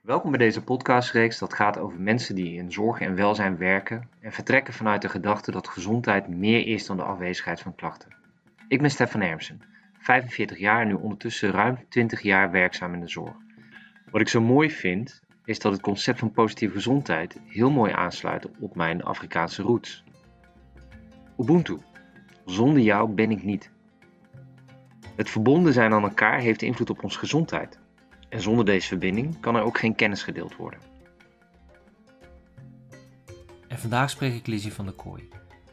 Welkom bij deze podcastreeks dat gaat over mensen die in zorg en welzijn werken en vertrekken vanuit de gedachte dat gezondheid meer is dan de afwezigheid van klachten. Ik ben Stefan Ermsen, 45 jaar en nu ondertussen ruim 20 jaar werkzaam in de zorg. Wat ik zo mooi vind, is dat het concept van positieve gezondheid heel mooi aansluit op mijn Afrikaanse roots. Ubuntu. Zonder jou ben ik niet. Het verbonden zijn aan elkaar heeft invloed op onze gezondheid. En zonder deze verbinding kan er ook geen kennis gedeeld worden. En vandaag spreek ik Lizzie van der Kooi.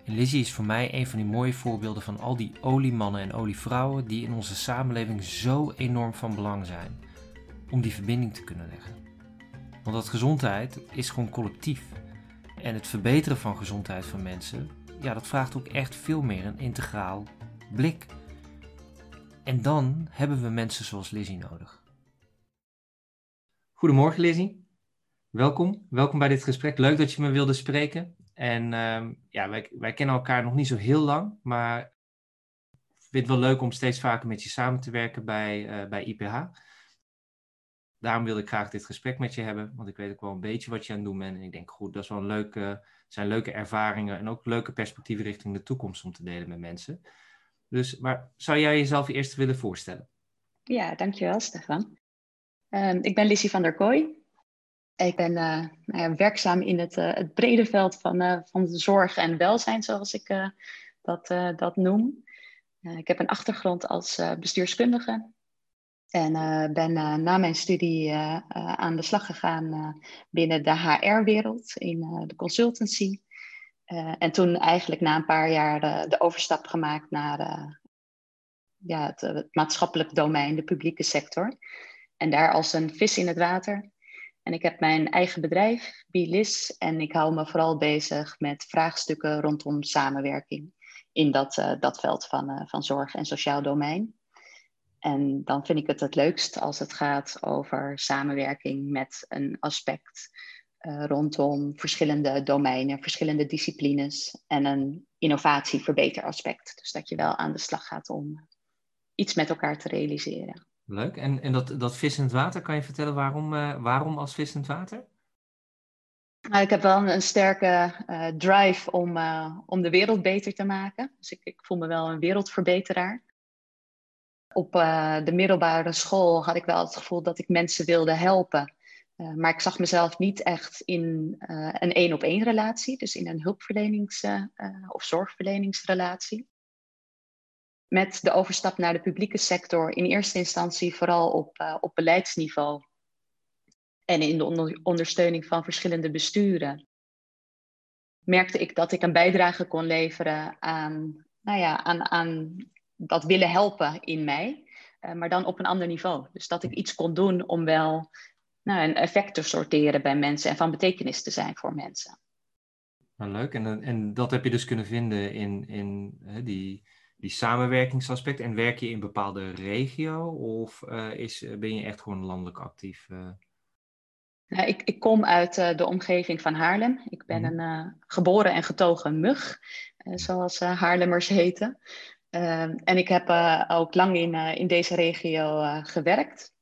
En Lizzie is voor mij een van die mooie voorbeelden van al die oliemannen en olievrouwen die in onze samenleving zo enorm van belang zijn om die verbinding te kunnen leggen. Want dat gezondheid is gewoon collectief. En het verbeteren van gezondheid van mensen, ja, dat vraagt ook echt veel meer een integraal blik. En dan hebben we mensen zoals Lizzie nodig. Goedemorgen Lizzie. Welkom. Welkom bij dit gesprek. Leuk dat je me wilde spreken. En uh, ja, wij, wij kennen elkaar nog niet zo heel lang, maar ik vind het wel leuk om steeds vaker met je samen te werken bij, uh, bij IPH. Daarom wil ik graag dit gesprek met je hebben, want ik weet ook wel een beetje wat je aan het doen bent. En ik denk, goed, dat is wel een leuke, zijn leuke ervaringen en ook leuke perspectieven richting de toekomst om te delen met mensen. Dus, maar zou jij jezelf eerst willen voorstellen? Ja, dankjewel Stefan. Uh, ik ben Lizzie van der Kooi. Ik ben uh, nou ja, werkzaam in het, uh, het, brede veld van, uh, van zorg en welzijn, zoals ik dat, dat noem. ik heb een achtergrond als bestuurskundige en ben na mijn studie aan de slag gegaan binnen de HR-wereld in de consultancy. en toen eigenlijk na een paar jaar de overstap gemaakt naar ja, het maatschappelijk domein, de publieke sector. En daar als een vis in het water. En ik heb mijn eigen bedrijf, Bilis, en ik hou me vooral bezig met vraagstukken rondom samenwerking in dat, uh, dat veld van, uh, van zorg en sociaal domein. En dan vind ik het het leukst als het gaat over samenwerking met een aspect uh, rondom verschillende domeinen, verschillende disciplines en een innovatieverbeteraspect. Dus dat je wel aan de slag gaat om iets met elkaar te realiseren. Leuk. En, en dat, dat vissend water, kan je vertellen waarom, uh, waarom als vissend water? Nou, ik heb wel een, sterke uh, drive om, uh, om de wereld beter te maken. Dus ik, ik voel me wel een wereldverbeteraar. Op de middelbare school had ik wel het gevoel dat ik mensen wilde helpen. maar ik zag mezelf niet echt in een één-op-één relatie, dus in een hulpverlenings- of zorgverleningsrelatie met de overstap naar de publieke sector in eerste instantie vooral op, uh, op beleidsniveau en in de onder ondersteuning van verschillende besturen, merkte ik dat ik een bijdrage kon leveren aan, nou ja, aan, aan dat willen helpen in mij, uh, maar dan op een ander niveau. Dus dat ik iets kon doen om wel nou, een effect te sorteren bij mensen en van betekenis te zijn voor mensen. Nou, leuk, en, en dat heb je dus kunnen vinden in, in die die samenwerkingsaspect? En werk je in een bepaalde regio of uh, is, ben je echt gewoon landelijk actief? Uh... Nou, ik, ik, kom uit uh, de omgeving van Haarlem. Ik ben mm. een geboren en getogen mug, zoals Haarlemmers heten. Ehm, en ik heb ook lang in, in deze regio gewerkt.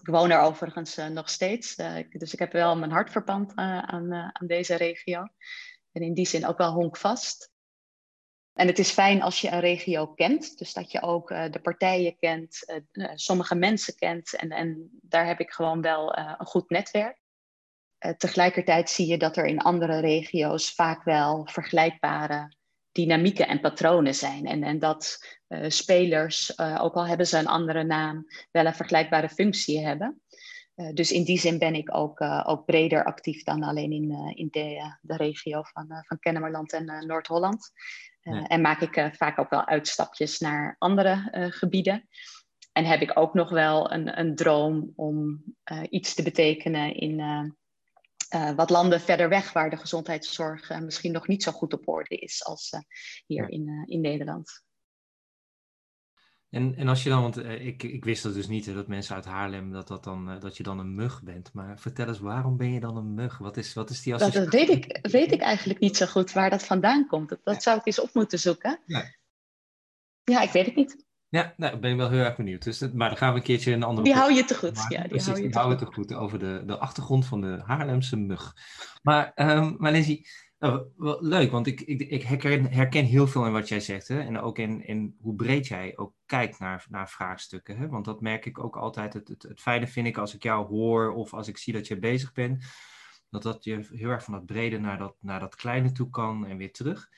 Ik woon er overigens nog steeds, dus ik heb wel mijn hart verpand aan, aan deze regio. En in die zin ook wel honkvast. En het is fijn als je een regio kent, dus dat je ook uh, de partijen kent, uh, sommige mensen kent. En, en daar heb ik gewoon wel een goed netwerk. tegelijkertijd zie je dat er in andere regio's vaak wel vergelijkbare dynamieken en patronen zijn. En, en dat spelers, ook al hebben ze een andere naam, wel een vergelijkbare functie hebben. dus in die zin ben ik ook, ook breder actief dan alleen in, in de, de regio van, van Kennemerland en Noord-Holland. Uh, En maak ik uh, vaak ook wel uitstapjes naar andere uh, gebieden. En heb ik ook nog wel een, een droom om iets te betekenen in wat landen verder weg, waar de gezondheidszorg misschien nog niet zo goed op orde is als hier in, in Nederland. En, en als je dan, want eh, ik, ik wist dat dus niet, dat mensen uit Haarlem, dat, dat, dan, eh, dat je dan een mug bent. Maar vertel eens, waarom ben je dan een mug? Wat is, wat is die associatie? Dat, weet, ik, weet ik eigenlijk niet zo goed waar dat vandaan komt. Dat, dat zou ik eens op moeten zoeken. Ja, ja ik weet het niet. Ja, nou, ben ik wel heel erg benieuwd. Dus, maar dan gaan we een keertje een andere... Die hou je te goed. Maken. Ja, die Precies, hou je die te houden goed. te goed over de, de achtergrond van de Haarlemse mug. Maar, um, maar Lizzie, nou, leuk, want ik, ik, ik herken, herken, heel veel in wat jij zegt. Hè? En ook in, in hoe breed jij ook kijkt naar, naar vraagstukken. Hè? Want dat merk ik ook altijd. Het, het, het fijne vind ik als ik jou hoor of als ik zie dat je bezig bent. Dat dat je heel erg van dat brede naar dat, naar dat kleine toe kan en weer terug.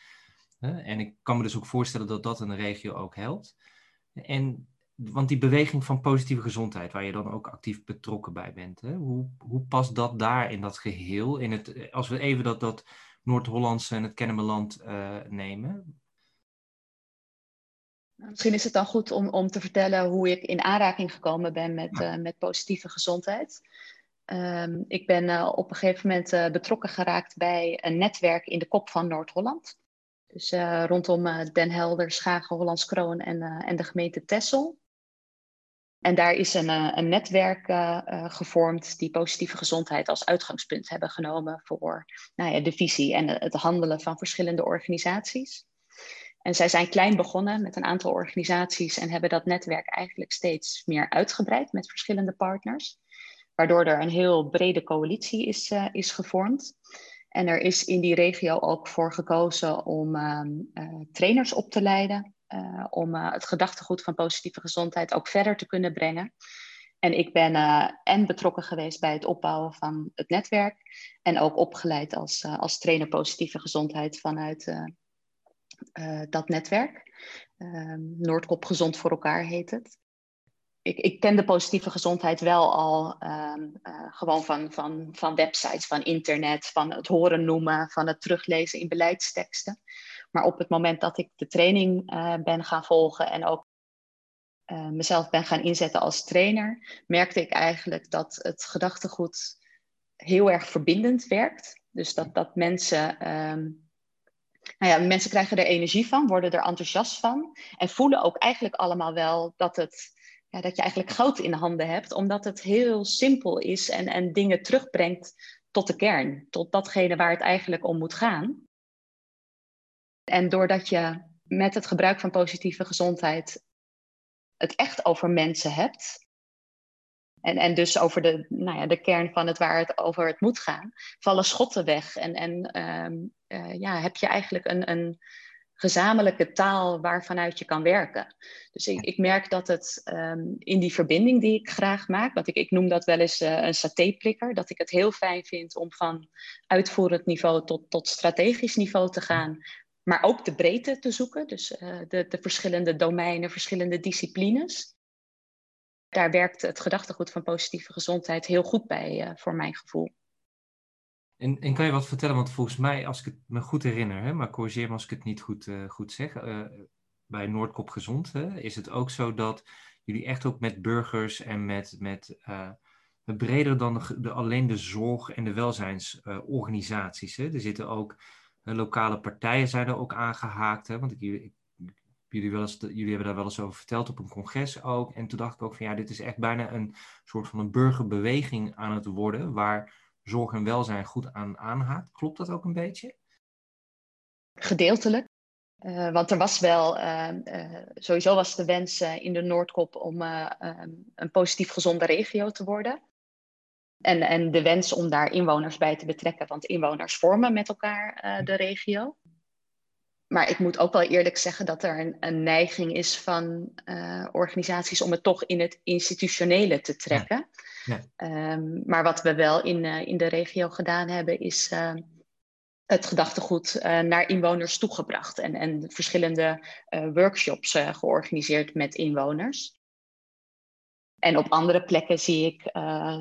En ik kan me dus ook voorstellen dat dat een regio ook helpt. En, want die beweging van positieve gezondheid, waar je dan ook actief betrokken bij bent, hè? Hoe, hoe past dat daar in dat geheel? In het, als we even dat, dat Noord-Hollandse en het Kennemerland uh, nemen. Misschien is het dan goed om, om te vertellen hoe ik in aanraking gekomen ben met, uh, met positieve gezondheid. Um, ik ben uh, op een gegeven moment betrokken geraakt bij een netwerk in de kop van Noord-Holland. Dus uh, rondom Den Helder, Schagen, Hollands Kroon en, en de gemeente Texel. En daar is een, een netwerk gevormd die positieve gezondheid als uitgangspunt hebben genomen voor nou ja, de visie en het handelen van verschillende organisaties. En zij zijn klein begonnen met een aantal organisaties en hebben dat netwerk eigenlijk steeds meer uitgebreid met verschillende partners. Waardoor er een heel brede coalitie is, is gevormd. En er is in die regio ook voor gekozen om uh, trainers op te leiden. Uh, om het gedachtegoed van positieve gezondheid ook verder te kunnen brengen. En ik ben en betrokken geweest bij het opbouwen van het netwerk. En ook opgeleid als, als trainer positieve gezondheid vanuit dat netwerk. Ehm, Noordkop Gezond voor elkaar heet het ik, ik ken de positieve gezondheid wel al uh, gewoon van, van, van websites, van internet, van het horen noemen, van het teruglezen in beleidsteksten. Maar op het moment dat ik de training uh, ben gaan volgen en ook uh, mezelf ben gaan inzetten als trainer, merkte ik eigenlijk dat het gedachtegoed heel erg verbindend werkt. Dus dat, dat mensen. Um, nou ja, mensen krijgen er energie van, worden er enthousiast van en voelen ook eigenlijk allemaal wel dat het ja, dat je eigenlijk goud in de handen hebt, omdat het heel simpel is en, en dingen terugbrengt tot de kern, tot datgene waar het eigenlijk om moet gaan. En doordat je met het gebruik van positieve gezondheid het echt over mensen hebt, en, en dus over de, nou ja, de kern van het waar het over het moet gaan, vallen schotten weg. En, en um, uh, ja, heb je eigenlijk een, een gezamenlijke taal waarvanuit je kan werken. Dus ik, ik merk dat het um, in die verbinding die ik graag maak, want ik, ik noem dat wel eens uh, een satéprikker, dat ik het heel fijn vind om van uitvoerend niveau tot, tot strategisch niveau te gaan, maar ook de breedte te zoeken, dus uh, de, de verschillende domeinen, verschillende disciplines. Daar werkt het gedachtegoed van positieve gezondheid heel goed bij, uh, voor mijn gevoel. En, en, kan je wat vertellen, want volgens mij, als ik het me goed herinner, hè, maar corrigeer me als ik het niet goed, uh, goed zeg, bij Noordkop Gezond hè, is het ook zo dat jullie echt ook met burgers en met, met breder dan de, de, alleen de zorg- en de welzijnsorganisaties. er zitten ook lokale partijen zijn er ook aangehaakt, hè, want ik, jullie, jullie hebben daar wel eens over verteld op een congres ook. En toen dacht ik ook van ja, dit is echt bijna een soort van een burgerbeweging aan het worden, waar zorg en welzijn goed aan aanhaakt. Klopt dat ook een beetje? Gedeeltelijk. Uh, want er was wel, uh, uh, sowieso was de wens in de Noordkop om een positief gezonde regio te worden. En, en de wens om daar inwoners bij te betrekken, want inwoners vormen met elkaar de regio. Maar ik moet ook wel eerlijk zeggen dat er een, een neiging is van organisaties om het toch in het institutionele te trekken. Ja. Ja. Um, maar wat we wel in, in de regio gedaan hebben, is het gedachtegoed naar inwoners toegebracht en, en verschillende workshops georganiseerd met inwoners. En op andere plekken zie ik,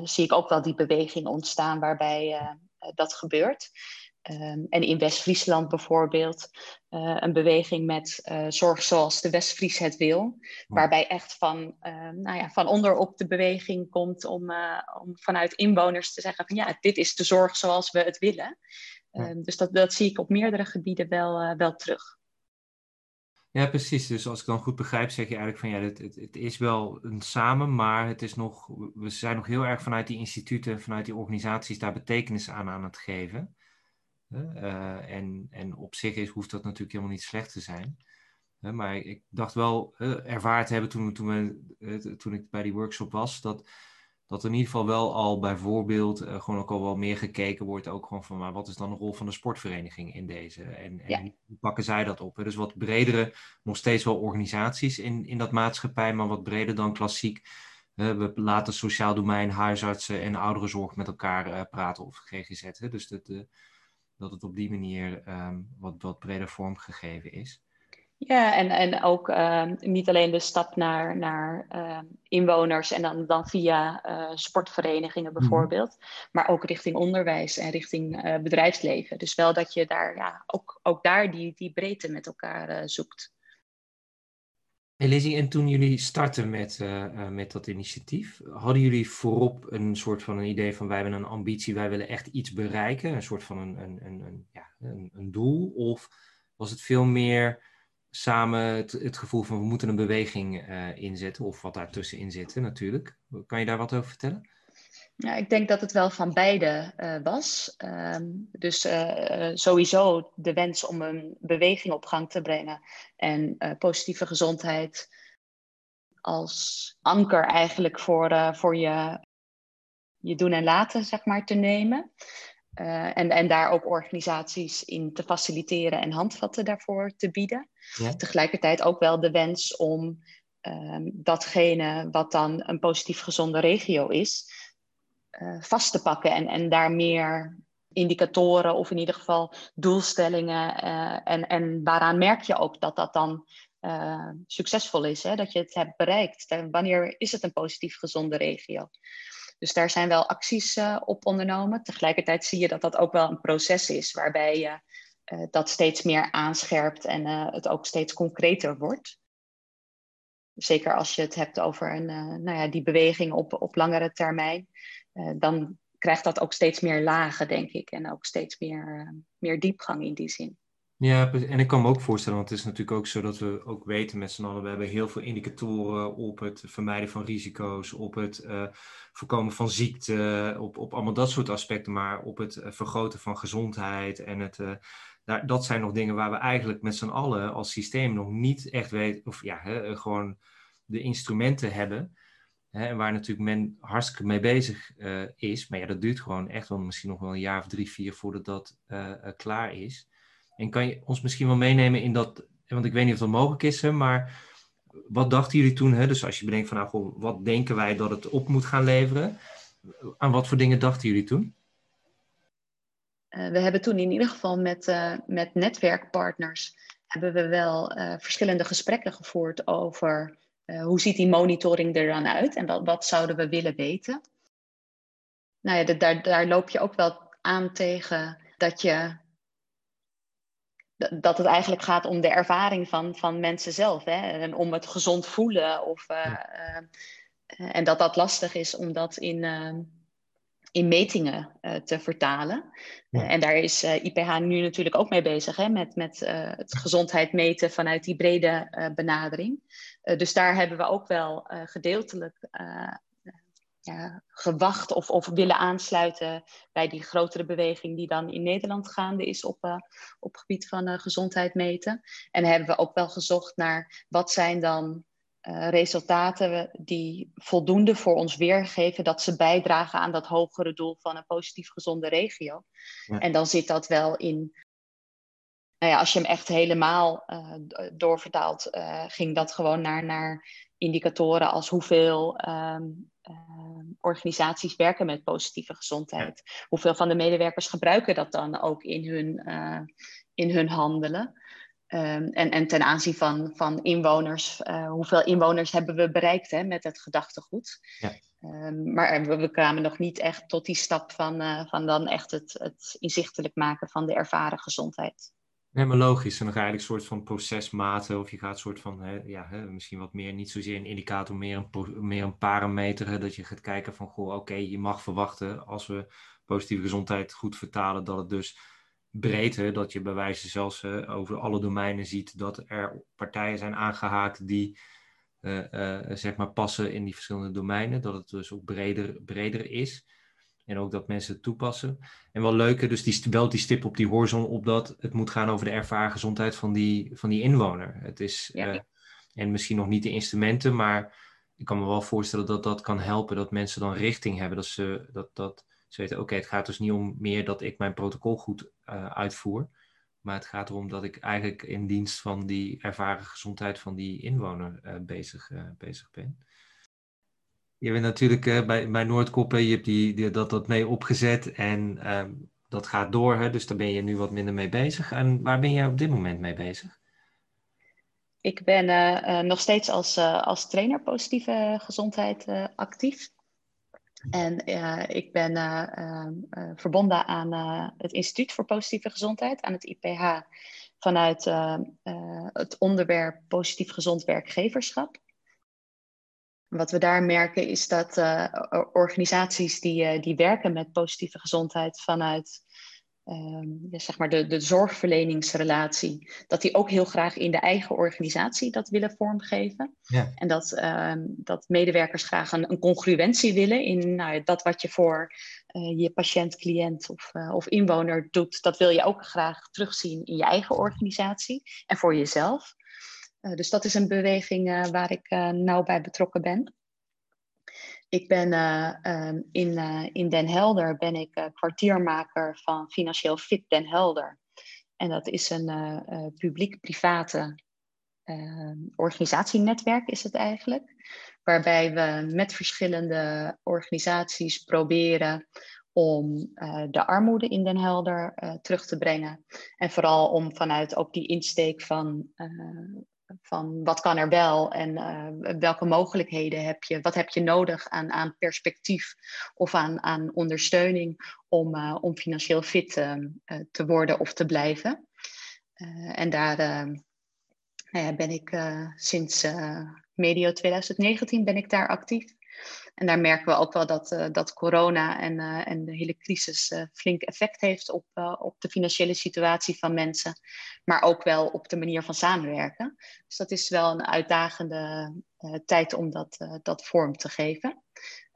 zie ik ook wel die beweging ontstaan waarbij dat gebeurt. Um, en in West-Friesland bijvoorbeeld een beweging met zorg zoals de West-Fries het wil. Waarbij echt van, nou ja, van onderop de beweging komt om, om vanuit inwoners te zeggen van ja, dit is de zorg zoals we het willen. Ja. Um, dus dat, dat zie ik op meerdere gebieden wel, wel terug. Ja, precies. Dus als ik dan goed begrijp, zeg je eigenlijk van ja, het, het, het, is wel een samen, maar het is nog, we zijn nog heel erg vanuit die instituten, vanuit die organisaties daar betekenis aan aan het geven. Uh, en, en op zich is, hoeft dat natuurlijk helemaal niet slecht te zijn. maar ik dacht wel uh, ervaard te hebben toen, toen, we, toen ik bij die workshop was, dat, dat in ieder geval wel al bijvoorbeeld gewoon ook al wel meer gekeken wordt, ook gewoon van maar wat is dan de rol van de sportvereniging in deze? En, en hoe pakken zij dat op? Dus wat bredere, nog steeds wel organisaties in, in dat maatschappij, maar wat breder dan klassiek we laten sociaal domein, huisartsen en ouderenzorg met elkaar uh, praten of GGZ. Hè? Dus dat, uh, dat het op die manier um, wat, wat breder vormgegeven is. Ja, en, en ook uh, niet alleen de stap naar, naar ehm, inwoners en dan, dan via eh, sportverenigingen mhm. bijvoorbeeld, maar ook richting onderwijs en richting bedrijfsleven. Dus wel dat je daar ja, ook, ook daar die, die breedte met elkaar zoekt. Hey en toen jullie startten met, met dat initiatief, hadden jullie voorop een soort van een idee van wij hebben een ambitie, wij willen echt iets bereiken, een soort van een, een, een, een ja, een, een, doel? Of was het veel meer samen het, gevoel van we moeten een beweging uh, inzetten, of wat daartussenin zit natuurlijk? Kan je daar wat over vertellen? Ja, ik denk dat het wel van beide uh, was. Um, dus uh, sowieso de wens om een beweging op gang te brengen en positieve gezondheid als anker eigenlijk voor, voor je, je doen en laten, zeg maar, te nemen. En, en daar ook organisaties in te faciliteren en handvatten daarvoor te bieden. Ja. Tegelijkertijd ook wel de wens om ehm, datgene wat dan een positief gezonde regio is, uh, vast te pakken en, en daar meer indicatoren of in ieder geval doelstellingen. Uh, en, en waaraan merk je ook dat dat dan uh, succesvol is, hè? dat je het hebt bereikt. Wanneer is het een positief gezonde regio? Dus daar zijn wel acties op ondernomen. Tegelijkertijd zie je dat dat ook wel een proces is waarbij je dat steeds meer aanscherpt en het ook steeds concreter wordt. Zeker als je het hebt over een, nou ja, die beweging op, op langere termijn. Eh, dan krijgt dat ook steeds meer lagen, denk ik. En ook steeds meer, meer diepgang in die zin. Ja, en ik kan me ook voorstellen, want het is natuurlijk ook zo dat we ook weten met z'n allen, we hebben heel veel indicatoren op het vermijden van risico's, op het uh, voorkomen van ziekte, op, op allemaal dat soort aspecten, maar op het vergroten van gezondheid en het, uh, daar, dat zijn nog dingen waar we eigenlijk met z'n allen als systeem nog niet echt weten, of ja, hè, gewoon de instrumenten hebben Hè, waar natuurlijk men hartstikke mee bezig is. Maar ja, dat duurt gewoon echt wel misschien nog wel een jaar of drie, vier voordat dat klaar is. En kan je ons misschien wel meenemen in dat, want ik weet niet of dat mogelijk is, hè, maar wat dachten jullie toen? Hè? Dus als je bedenkt van, nou, goh, wat denken wij dat het op moet gaan leveren? Aan wat voor dingen dachten jullie toen? we hebben toen in ieder geval met, met netwerkpartners hebben we wel verschillende gesprekken gevoerd over hoe ziet die monitoring er dan uit en wat, wat zouden we willen weten? Nou ja, daar, daar loop je ook wel aan tegen dat je dat het eigenlijk gaat om de ervaring van, van mensen zelf. Hè? En om het gezond voelen. Of, uh, uh, en dat dat lastig is om dat in, in metingen te vertalen. Ja. en daar is IPH nu natuurlijk ook mee bezig. Hè? Met, met het gezondheid meten vanuit die brede benadering. Dus daar hebben we ook wel gedeeltelijk ja, gewacht of, of willen aansluiten bij die grotere beweging die dan in Nederland gaande is op, op het gebied van gezondheid meten. En hebben we ook wel gezocht naar wat zijn dan resultaten die voldoende voor ons weergeven dat ze bijdragen aan dat hogere doel van een positief gezonde regio. Ja. En dan zit dat wel in nou ja, als je hem echt helemaal uh, doorvertaalt, uh, ging dat gewoon naar, naar indicatoren als hoeveel um, uh, organisaties werken met positieve gezondheid. Hoeveel van de medewerkers gebruiken dat dan ook in hun, eh, in hun handelen. Um, en, en ten aanzien van, van inwoners, hoeveel inwoners hebben we bereikt hè, met het gedachtegoed. Ja. Um, maar we, we, kwamen nog niet echt tot die stap van, van dan echt het, het inzichtelijk maken van de ervaren gezondheid. Nee, maar logisch. En dan ga je eigenlijk een soort van procesmaten, of je gaat een soort van, hè, ja, hè, misschien wat meer, niet zozeer een indicator, meer een, meer een parameter. Dat je gaat kijken van, goh, oké, je mag verwachten als we positieve gezondheid goed vertalen, dat het dus breed, hè, dat je bij wijze zelfs over alle domeinen ziet dat er partijen zijn aangehaakt die, uh, uh, zeg maar, passen in die verschillende domeinen. Dat het dus ook breder, breder is. En ook dat mensen het toepassen. En wel leuker, dus die, wel die stip op die horizon op dat het moet gaan over de ervaren gezondheid van die, van die inwoner. Het is, eh, en misschien nog niet de instrumenten, maar ik kan me wel voorstellen dat dat kan helpen, dat mensen dan richting hebben. Dat ze, dat, dat ze weten, oké, het gaat dus niet om meer dat ik mijn protocol goed uh, uitvoer, maar het gaat erom dat ik eigenlijk in dienst van die ervaren gezondheid van die inwoner uh, bezig, bezig ben. Je bent natuurlijk uh, bij, bij Noordkoppen, je hebt die, dat, dat mee opgezet en uh, dat gaat door, hè, dus daar ben je nu wat minder mee bezig. En waar ben je op dit moment mee bezig? Ik ben uh, nog steeds als, als trainer positieve gezondheid actief. En ik ben verbonden aan het Instituut voor Positieve Gezondheid, aan het IPH, vanuit het onderwerp positief gezond werkgeverschap. Wat we daar merken is dat uh, organisaties die, uh, die werken met positieve gezondheid vanuit um, zeg maar de, de zorgverleningsrelatie, dat die ook heel graag in de eigen organisatie dat willen vormgeven. Ja. En dat, uh, dat medewerkers graag een, een congruentie willen in nou, dat wat je voor uh, je patiënt, cliënt of, of inwoner doet, dat wil je ook graag terugzien in je eigen organisatie en voor jezelf. Uh, dus dat is een beweging uh, waar ik uh, nauw bij betrokken ben. Ik ben um, in, in Den Helder ben ik kwartiermaker van Financieel Fit Den Helder. En dat is een publiek-private ehm, organisatienetwerk is het eigenlijk. Waarbij we met verschillende organisaties proberen om de armoede in Den Helder terug te brengen. En vooral om vanuit ook die insteek van van wat kan er wel en uh, welke mogelijkheden heb je, wat heb je nodig aan, aan perspectief of aan, aan ondersteuning om, uh, om financieel fit uh, te worden of te blijven. en daar nou ja, ben ik sinds medio 2019 ben ik daar actief. En daar merken we ook wel dat, uh, dat corona en, uh, en de hele crisis uh, flink effect heeft op, op de financiële situatie van mensen, maar ook wel op de manier van samenwerken. Dus dat is wel een uitdagende tijd om dat, dat vorm te geven.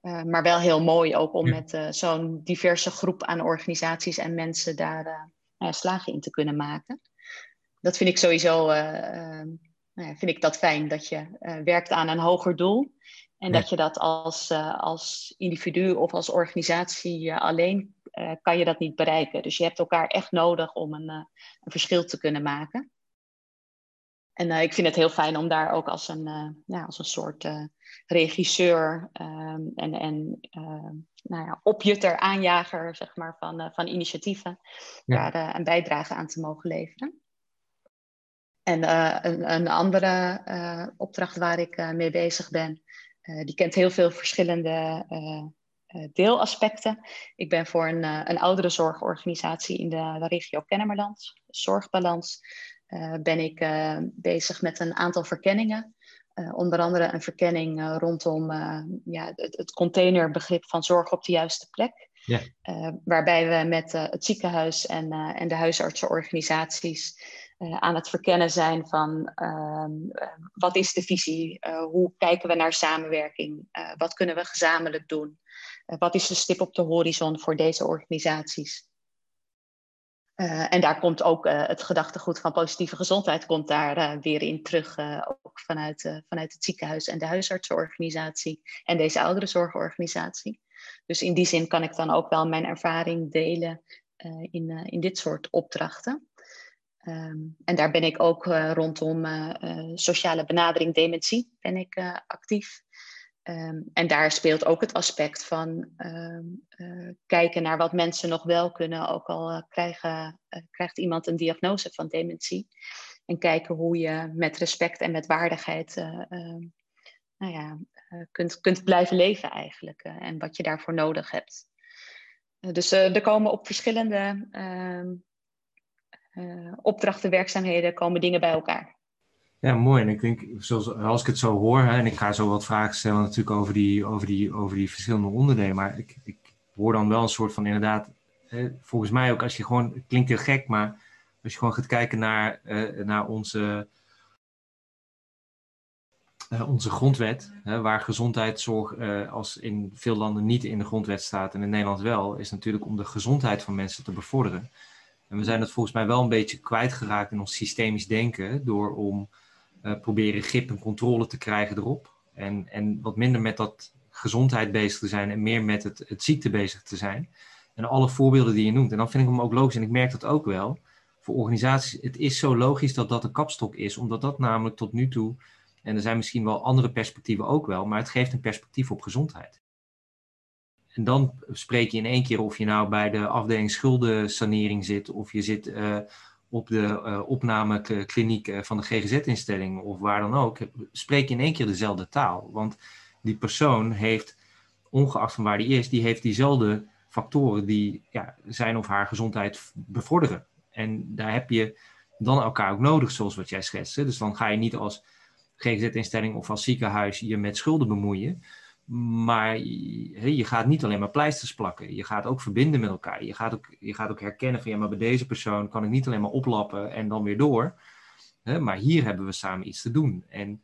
maar wel heel mooi ook om met zo'n diverse groep aan organisaties en mensen daar slagen in te kunnen maken. Dat vind ik sowieso nou vind ik dat fijn dat je werkt aan een hoger doel. En dat je dat als, uh, als individu of als organisatie uh, alleen uh, kan je dat niet bereiken. Dus je hebt elkaar echt nodig om een, een verschil te kunnen maken. En ik vind het heel fijn om daar ook als een, ja, als een soort regisseur um, en, en nou ja, opjutter, aanjager zeg maar, van, van initiatieven, ja. daar een bijdrage aan te mogen leveren. En een, een, andere opdracht waar ik mee bezig ben, uh, die kent heel veel verschillende uh, deelaspecten. Ik ben voor een, een oudere zorgorganisatie in de, de regio Kennemerland, Zorgbalans, ben ik bezig met een aantal verkenningen. onder andere een verkenning rondom ja, het, het, containerbegrip van zorg op de juiste plek. Ja. waarbij we met het ziekenhuis en, en de huisartsenorganisaties aan het verkennen zijn van uh, wat is de visie, uh, hoe kijken we naar samenwerking, wat kunnen we gezamenlijk doen, wat is de stip op de horizon voor deze organisaties. en daar komt ook het gedachtegoed van positieve gezondheid komt daar weer in terug, ook vanuit, vanuit het ziekenhuis en de huisartsenorganisatie en deze ouderenzorgorganisatie. Dus in die zin kan ik dan ook wel mijn ervaring delen in, in dit soort opdrachten. Um, en daar ben ik ook uh, rondom uh, uh, sociale benadering dementie ben ik actief. Um, en daar speelt ook het aspect van um, kijken naar wat mensen nog wel kunnen, ook al krijgen, krijgt iemand een diagnose van dementie. En kijken hoe je met respect en met waardigheid nou ja, kunt, kunt blijven leven eigenlijk. en wat je daarvoor nodig hebt. dus er komen op verschillende uh, opdrachten, werkzaamheden, komen dingen bij elkaar. Ja, mooi. En ik denk, zoals, als ik het zo hoor, hè, en ik ga zo wat vragen stellen natuurlijk over die, over die, over die verschillende onderdelen, maar ik, ik hoor dan wel een soort van inderdaad, hè, volgens mij ook als je gewoon, klinkt heel gek, maar als je gewoon gaat kijken naar, uh, naar onze onze grondwet, waar gezondheidszorg als in veel landen niet in de grondwet staat en in Nederland wel, is natuurlijk om de gezondheid van mensen te bevorderen. En we zijn het volgens mij wel een beetje kwijtgeraakt in ons systemisch denken door om proberen grip en controle te krijgen erop. En, en wat minder met dat gezondheid bezig te zijn en meer met het, het ziekte bezig te zijn. En alle voorbeelden die je noemt. En dan vind ik hem ook logisch, en ik merk dat ook wel, voor organisaties, het is zo logisch dat dat een kapstok is, omdat dat namelijk tot nu toe, en er zijn misschien wel andere perspectieven ook wel, maar het geeft een perspectief op gezondheid. En dan spreek je in één keer of je nou bij de afdeling schuldensanering zit, of je zit uh, op de uh, opnamekliniek van de GGZ-instelling of waar dan ook, spreek je in één keer dezelfde taal. Want die persoon heeft, ongeacht van waar die is, die heeft diezelfde factoren die ja, zijn of haar gezondheid bevorderen. En daar heb je dan elkaar ook nodig, zoals wat jij schetste. Dus dan ga je niet als GGZ-instelling of als ziekenhuis je met schulden bemoeien. Maar je gaat niet alleen maar pleisters plakken. Je gaat ook verbinden met elkaar. Je gaat ook, je gaat ook herkennen van ja, maar bij deze persoon kan ik niet alleen maar oplappen en dan weer door. Maar hier hebben we samen iets te doen. En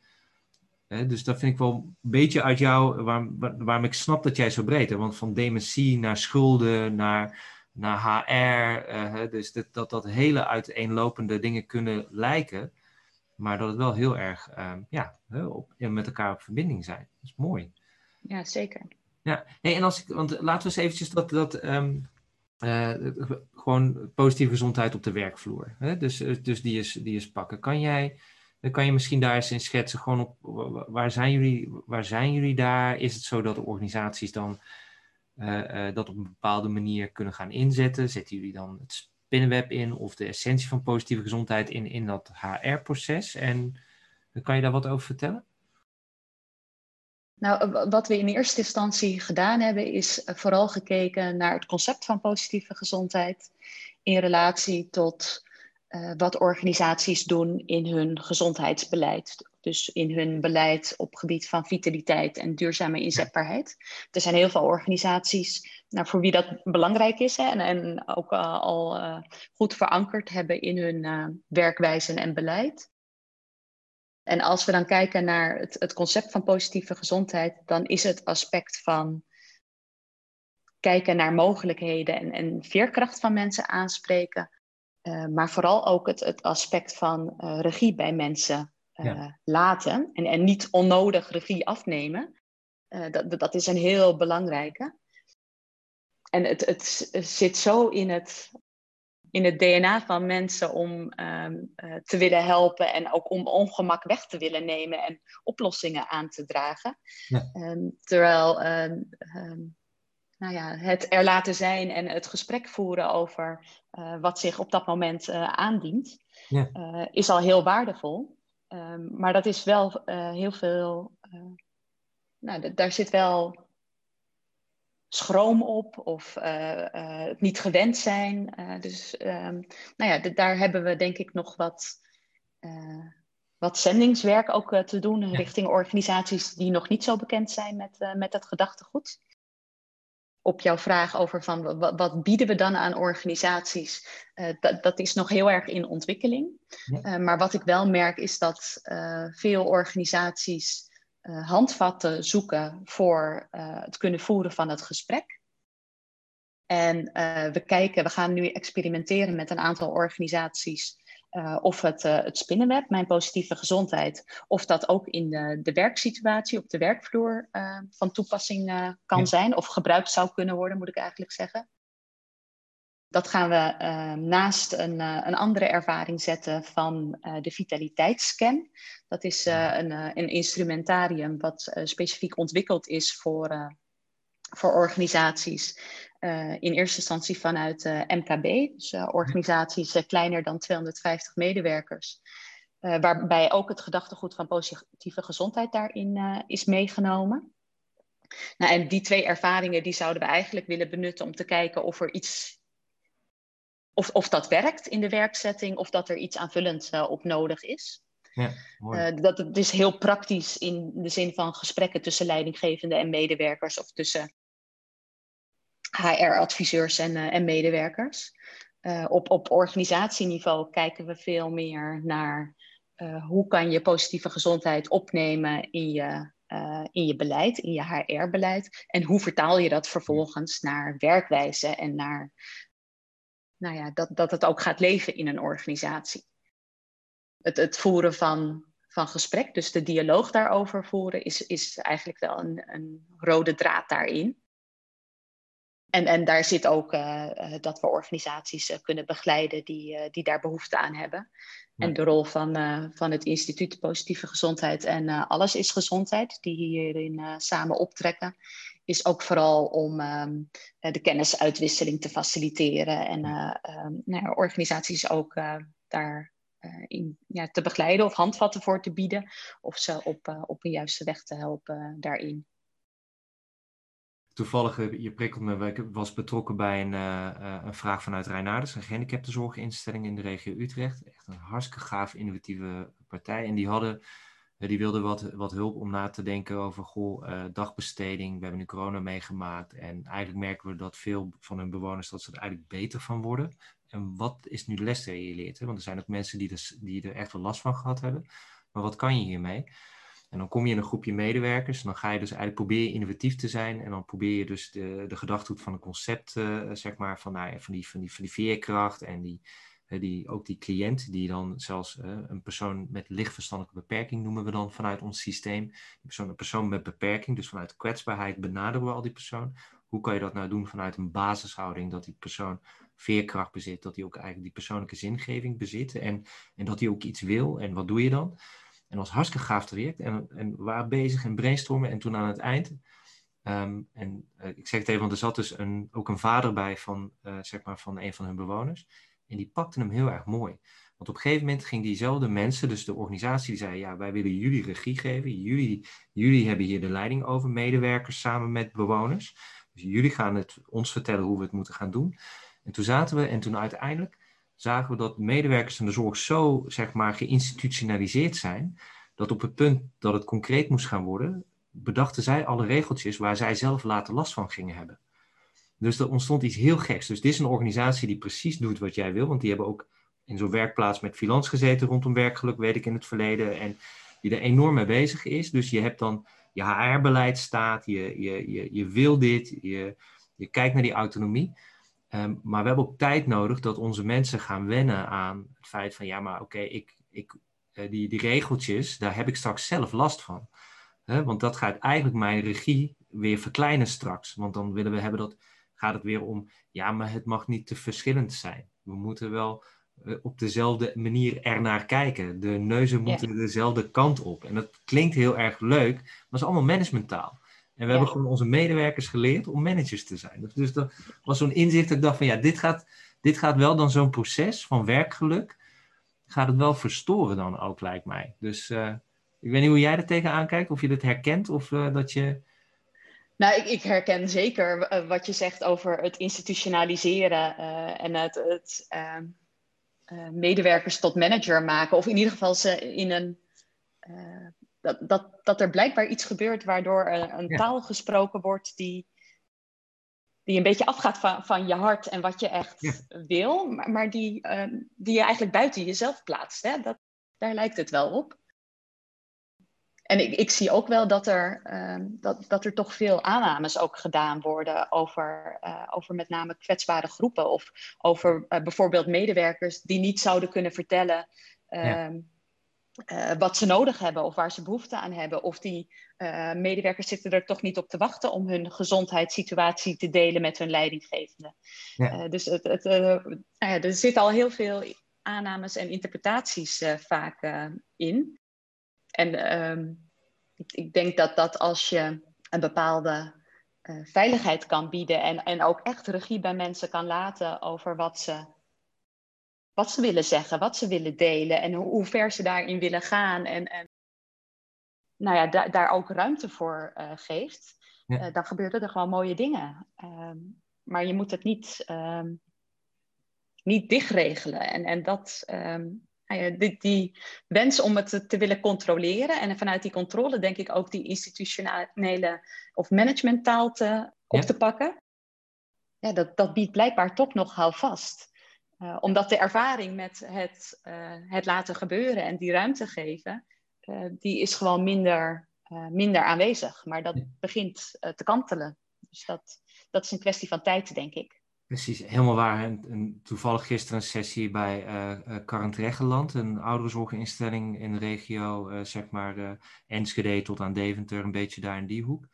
dus dat vind ik wel een beetje uit jou, waarom, waarom ik snap dat jij zo breed hebt. Want van dementie naar schulden, naar, naar HR. Uh, dus dat, dat dat hele uiteenlopende dingen kunnen lijken. Maar dat het wel heel erg uh, ja, met elkaar op verbinding zijn. Dat is mooi. Ja, zeker. Ja, en als ik, want laten we eens eventjes dat, dat um, uh, gewoon positieve gezondheid op de werkvloer. Hè? Dus, dus die, is, die is pakken. Kan jij dan kan je misschien daar eens in schetsen, gewoon op waar zijn jullie, waar zijn jullie daar? Is het zo dat de organisaties dan dat op een bepaalde manier kunnen gaan inzetten? Zetten jullie dan het spinnenweb in of de essentie van positieve gezondheid in, in dat HR-proces? En kan je daar wat over vertellen? Nou, wat we in eerste instantie gedaan hebben, is vooral gekeken naar het concept van positieve gezondheid in relatie tot uh, wat organisaties doen in hun gezondheidsbeleid. Dus in hun beleid op gebied van vitaliteit en duurzame inzetbaarheid. Er zijn heel veel organisaties nou, voor wie dat belangrijk is hè, en, en ook uh, al goed verankerd hebben in hun werkwijze en beleid. En als we dan kijken naar het, het concept van positieve gezondheid, dan is het aspect van kijken naar mogelijkheden en, en veerkracht van mensen aanspreken uh, maar vooral ook het, het aspect van uh, regie bij mensen uh, laten en, en niet onnodig regie afnemen. dat, dat is een heel belangrijke. En het, het zit zo in het, in het DNA van mensen om um, te willen helpen en ook om ongemak weg te willen nemen en oplossingen aan te dragen. Ja. Um, terwijl um, nou ja, het er laten zijn en het gesprek voeren over uh, wat zich op dat moment uh, aandient, ja. is al heel waardevol. Maar dat is wel heel veel. nou, daar zit wel schroom op of het niet gewend zijn. dus um, nou ja, daar hebben we denk ik nog wat, wat zendingswerk ook te doen ja. richting organisaties die nog niet zo bekend zijn met, met het gedachtegoed op jouw vraag over van wat, wat bieden we dan aan organisaties, uh, dat, dat is nog heel erg in ontwikkeling. Uh, maar wat ik wel merk is dat veel organisaties handvatten zoeken voor het kunnen voeren van het gesprek. En we kijken, we gaan nu experimenteren met een aantal organisaties uh, of het, uh, het spinnenweb, mijn positieve gezondheid, of dat ook in de, de werksituatie op de werkvloer uh, van toepassing kan ja. zijn, of gebruikt zou kunnen worden, moet ik eigenlijk zeggen. Dat gaan we naast een, een andere ervaring zetten van de vitaliteitsscan. Dat is een, een instrumentarium wat specifiek ontwikkeld is voor, voor organisaties in eerste instantie vanuit eh, MKB, dus organisaties kleiner dan 250 medewerkers. waarbij ook het gedachtegoed van positieve gezondheid daarin is meegenomen. Nou, en die twee ervaringen die zouden we eigenlijk willen benutten om te kijken of er iets. Of, of dat werkt in de werkzetting, of dat er iets aanvullend op nodig is. Ja, dat het is heel praktisch in de zin van gesprekken tussen leidinggevende en medewerkers of tussen HR-adviseurs en, uh, en medewerkers. Op, op organisatieniveau kijken we veel meer naar hoe kan je positieve gezondheid opnemen in je, in je beleid, in je HR-beleid? En hoe vertaal je dat vervolgens naar werkwijze en naar nou ja, dat, dat het ook gaat leven in een organisatie? Het, het voeren van van gesprek, dus de dialoog daarover voeren, is, is eigenlijk wel een, een rode draad daarin. En, en daar zit ook uh, dat we organisaties uh, kunnen begeleiden die, uh, die daar behoefte aan hebben. Ja. En de rol van, van het Instituut Positieve Gezondheid en Alles is Gezondheid, die hierin samen optrekken, is ook vooral om um, de kennisuitwisseling te faciliteren en um, nou, organisaties ook daar uh, in, ja, te begeleiden of handvatten voor te bieden. Of ze op, op een juiste weg te helpen daarin. Toevallig, je prikkelt me, ik was betrokken bij een, een vraag vanuit Rijnaarders, een gehandicaptenzorginstelling in de regio Utrecht. Echt een hartstikke gaaf, innovatieve partij. En die hadden die wilden wat, wat hulp om na te denken over goh, dagbesteding. We hebben nu corona meegemaakt. En eigenlijk merken we dat veel van hun bewoners dat ze er eigenlijk beter van worden. En wat is nu de les die je leert? Hè? Want er zijn ook mensen die, dus, die er echt wel last van gehad hebben. Maar wat kan je hiermee? En dan kom je in een groepje medewerkers. En dan ga je dus eigenlijk proberen innovatief te zijn. En dan probeer je dus de, de gedachtegoed van een concept, uh, zeg maar, van, nou van, die, van, die, van die veerkracht. En die, die, ook die cliënt, die dan zelfs uh, een persoon met lichtverstandelijke beperking noemen we dan vanuit ons systeem. Die persoon, een persoon met beperking, dus vanuit kwetsbaarheid benaderen we al die persoon. Hoe kan je dat nou doen vanuit een basishouding dat die persoon veerkracht bezit, dat hij ook eigenlijk die persoonlijke zingeving bezit en, en dat hij ook iets wil. En wat doe je dan? En dat was hartstikke gaaf traject. En, en waren bezig en brainstormen. En toen aan het eind, um, en uh, ik zeg het even, want er zat dus een, ook een vader bij van, uh, zeg maar van een van hun bewoners. En die pakte hem heel erg mooi. Want op een gegeven moment ging diezelfde mensen, dus de organisatie, die zei: Ja, wij willen jullie regie geven. Jullie, jullie hebben hier de leiding over, medewerkers samen met bewoners. Dus jullie gaan het ons vertellen hoe we het moeten gaan doen. En toen zaten we en toen uiteindelijk zagen we dat medewerkers in de zorg zo zeg maar geïnstitutionaliseerd zijn, dat op het punt dat het concreet moest gaan worden, bedachten zij alle regeltjes waar zij zelf later last van gingen hebben. Dus er ontstond iets heel geks. Dus dit is een organisatie die precies doet wat jij wil, want die hebben ook in zo'n werkplaats met freelance gezeten rondom werkgeluk, weet ik in het verleden, en die er enorm mee bezig is. Dus je hebt dan je HR-beleid staat, je, je, je, je wil dit, je, je kijkt naar die autonomie. Um, maar we hebben ook tijd nodig dat onze mensen gaan wennen aan het feit van ja, maar oké, ik, ik, uh, die, die regeltjes, daar heb ik straks zelf last van. He, want dat gaat eigenlijk mijn regie weer verkleinen straks. Want dan willen we hebben dat, gaat het weer om, ja, maar het mag niet te verschillend zijn. We moeten wel uh, op dezelfde manier ernaar kijken. De neuzen moeten yeah. dezelfde kant op. En dat klinkt heel erg leuk, maar het is allemaal managementtaal. En we ja. hebben gewoon onze medewerkers geleerd om managers te zijn. Dus dat was zo'n inzicht dat ik dacht van ja, dit gaat, dit gaat wel dan zo'n proces van werkgeluk, gaat het wel verstoren dan ook, lijkt mij. Dus uh, ik weet niet hoe jij er tegenaan kijkt, of je dit herkent of uh, dat je... Nou, ik, ik herken zeker uh, wat je zegt over het institutionaliseren en het, het ehm, medewerkers tot manager maken. Of in ieder geval ze in een dat, dat, dat er blijkbaar iets gebeurt waardoor een, ja. taal gesproken wordt die, die een beetje afgaat van, van je hart en wat je echt ja. wil, maar, maar die, uh, die je eigenlijk buiten jezelf plaatst. Hè? Dat, daar lijkt het wel op. En ik, ik zie ook wel dat er, uh, dat, dat er toch veel aannames ook gedaan worden over, uh, over met name kwetsbare groepen. Of over uh, bijvoorbeeld medewerkers die niet zouden kunnen vertellen ja. Ehm, uh, wat ze nodig hebben of waar ze behoefte aan hebben. Of die medewerkers zitten er toch niet op te wachten om hun gezondheidssituatie te delen met hun leidinggevende. Ja. Dus het, het, nou er zitten al heel veel aannames en interpretaties vaak in. En um, ik, ik, denk dat, dat als je een bepaalde veiligheid kan bieden en, en ook echt regie bij mensen kan laten over wat ze wat ze willen zeggen, wat ze willen delen en hoe, hoe ver ze daarin willen gaan. En, en nou ja, da daar ook ruimte voor uh, geeft, ja. uh, dan gebeuren er gewoon mooie dingen. Um, maar je moet het niet, um, niet dichtregelen. En, en dat, um, die, die, wens om het te, willen controleren en vanuit die controle denk ik ook die institutionele of managementtaal te, op te pakken. Ja, dat, dat biedt blijkbaar toch nog houvast. omdat de ervaring met het, het laten gebeuren en die ruimte geven, die is gewoon minder, minder aanwezig. Maar dat begint te kantelen. Dus dat, dat is een kwestie van tijd, denk ik. Precies, helemaal waar. En, toevallig gisteren een sessie bij uh, uh een ouderenzorginstelling in de regio, uh, zeg maar Enschede tot aan Deventer, een beetje daar in die hoek.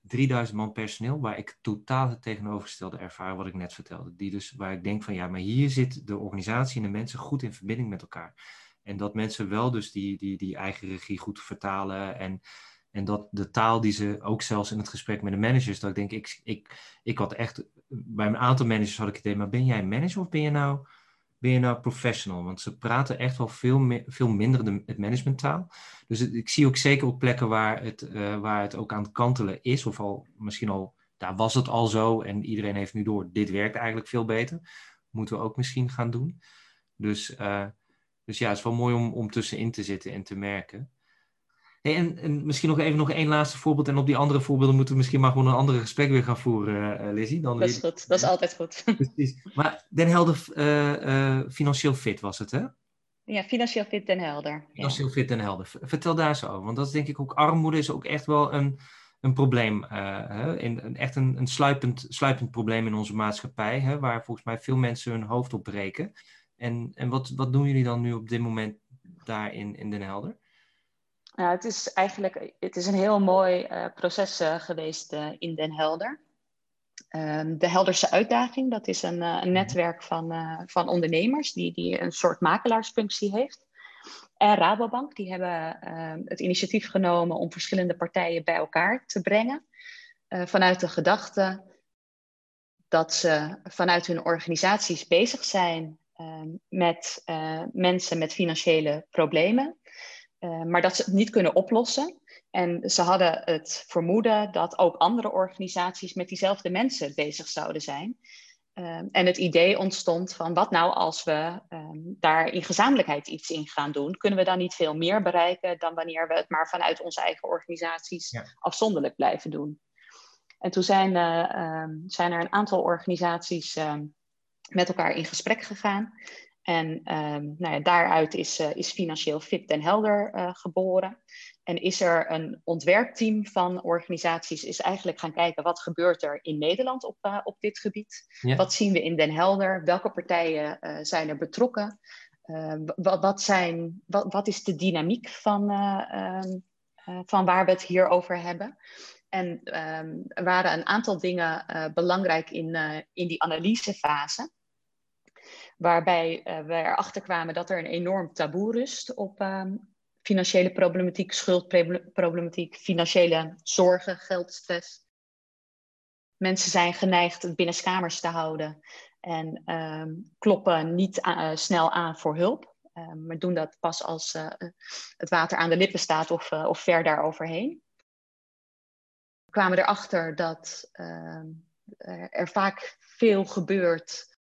3000 man personeel, waar ik totaal het tegenovergestelde ervaar wat ik net vertelde. Die dus, waar ik denk van ja, maar hier zit de organisatie en de mensen goed in verbinding met elkaar. En dat mensen wel dus die, die, die eigen regie goed vertalen en en dat de taal die ze ook zelfs in het gesprek met de managers, dat ik denk, ik, ik, ik had echt, bij een aantal managers had ik het maar ben jij manager of ben je nou, ben je nou professional? Want ze praten echt wel veel, veel minder de, het managementtaal. Dus ik zie ook zeker op plekken waar het, uh, waar het ook aan het kantelen is, of al misschien al, daar was het al zo en iedereen heeft nu door, dit werkt eigenlijk veel beter. Moeten we ook misschien gaan doen. Dus, uh, dus ja, het is wel mooi om, om tussenin te zitten en te merken en, en, misschien nog even nog één laatste voorbeeld. En op die andere voorbeelden moeten we misschien maar gewoon een andere gesprek weer gaan voeren, uh, Lizzie. Dan dat is goed, dat is altijd goed. Precies. Maar Den Helder, uh, financieel fit was het, hè? Ja, financieel fit Den Helder. Financieel fit Den Helder. Vertel daar zo over. Want dat is denk ik ook, armoede is ook echt wel een, een probleem. Hè? In, echt een, een sluipend, sluipend probleem in onze maatschappij. Hè? Waar volgens mij veel mensen hun hoofd op breken. En, en wat, wat doen jullie dan nu op dit moment daar in, in Den Helder? Ja, het is eigenlijk het is een heel mooi uh, proces uh, geweest uh, in Den Helder. Ehm, de Helderse Uitdaging, dat is een, een mhm. netwerk van, van ondernemers die, die een soort makelaarsfunctie heeft. En Rabobank, die hebben ehm, het initiatief genomen om verschillende partijen bij elkaar te brengen. vanuit de gedachte dat ze vanuit hun organisaties bezig zijn ehm, met mensen met financiële problemen. Eh, maar dat ze het niet kunnen oplossen. En ze hadden het vermoeden dat ook andere organisaties met diezelfde mensen bezig zouden zijn. Ehm, en het idee ontstond van wat nou als we um, daar in gezamenlijkheid iets in gaan doen? Kunnen we dan niet veel meer bereiken dan wanneer we het maar vanuit onze eigen organisaties afzonderlijk blijven doen? En toen zijn, uh, um, zijn er een aantal organisaties met elkaar in gesprek gegaan. En um, nou ja, daaruit is, uh, is Financieel Fit en Helder uh, geboren. En is er een ontwerpteam van organisaties is eigenlijk gaan kijken wat gebeurt er in Nederland op, uh, op dit gebied. Ja. Wat zien we in Den Helder? Welke partijen zijn er betrokken? wat, wat, zijn, wat, wat is de dynamiek van, ehm, van waar we het hier over hebben? En um, er waren een aantal dingen belangrijk in, in die analysefase. Waarbij uh, we erachter kwamen dat er een enorm taboe rust op um, financiële problematiek, schuldproblematiek, financiële zorgen, geldstress. Mensen zijn geneigd het binnenskamers te houden en um, kloppen niet uh, snel aan voor hulp. Um, maar doen dat pas als uh, het water aan de lippen staat of, of ver daaroverheen. We kwamen erachter dat er vaak veel gebeurt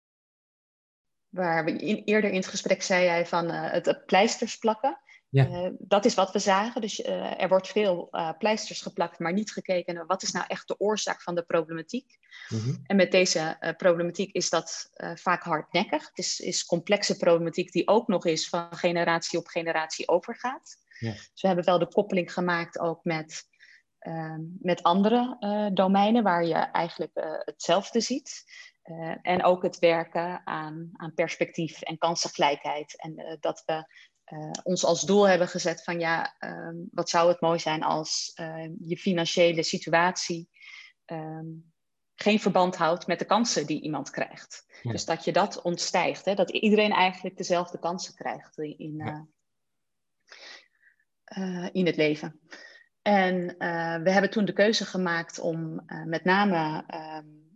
waar we in, eerder in het gesprek zei jij van uh, het, pleisters plakken. Ja. Uh, dat is wat we zagen. Dus uh, er wordt veel pleisters geplakt, maar niet gekeken naar wat is nou echt de oorzaak van de problematiek. Mm-hmm. En met deze problematiek is dat vaak hardnekkig. Het is, is complexe problematiek die ook nog eens van generatie op generatie overgaat. Ja. Dus we hebben wel de koppeling gemaakt ook met, met andere domeinen waar je eigenlijk hetzelfde ziet. Uh, en ook het werken aan, aan perspectief en kansengelijkheid. En uh, dat we uh, ons als doel hebben gezet van ja, um, wat zou het mooi zijn als je financiële situatie um, geen verband houdt met de kansen die iemand krijgt. Ja. Dus dat je dat ontstijgt, hè? dat iedereen eigenlijk dezelfde kansen krijgt in, ja. in het leven. En we hebben toen de keuze gemaakt om met name um,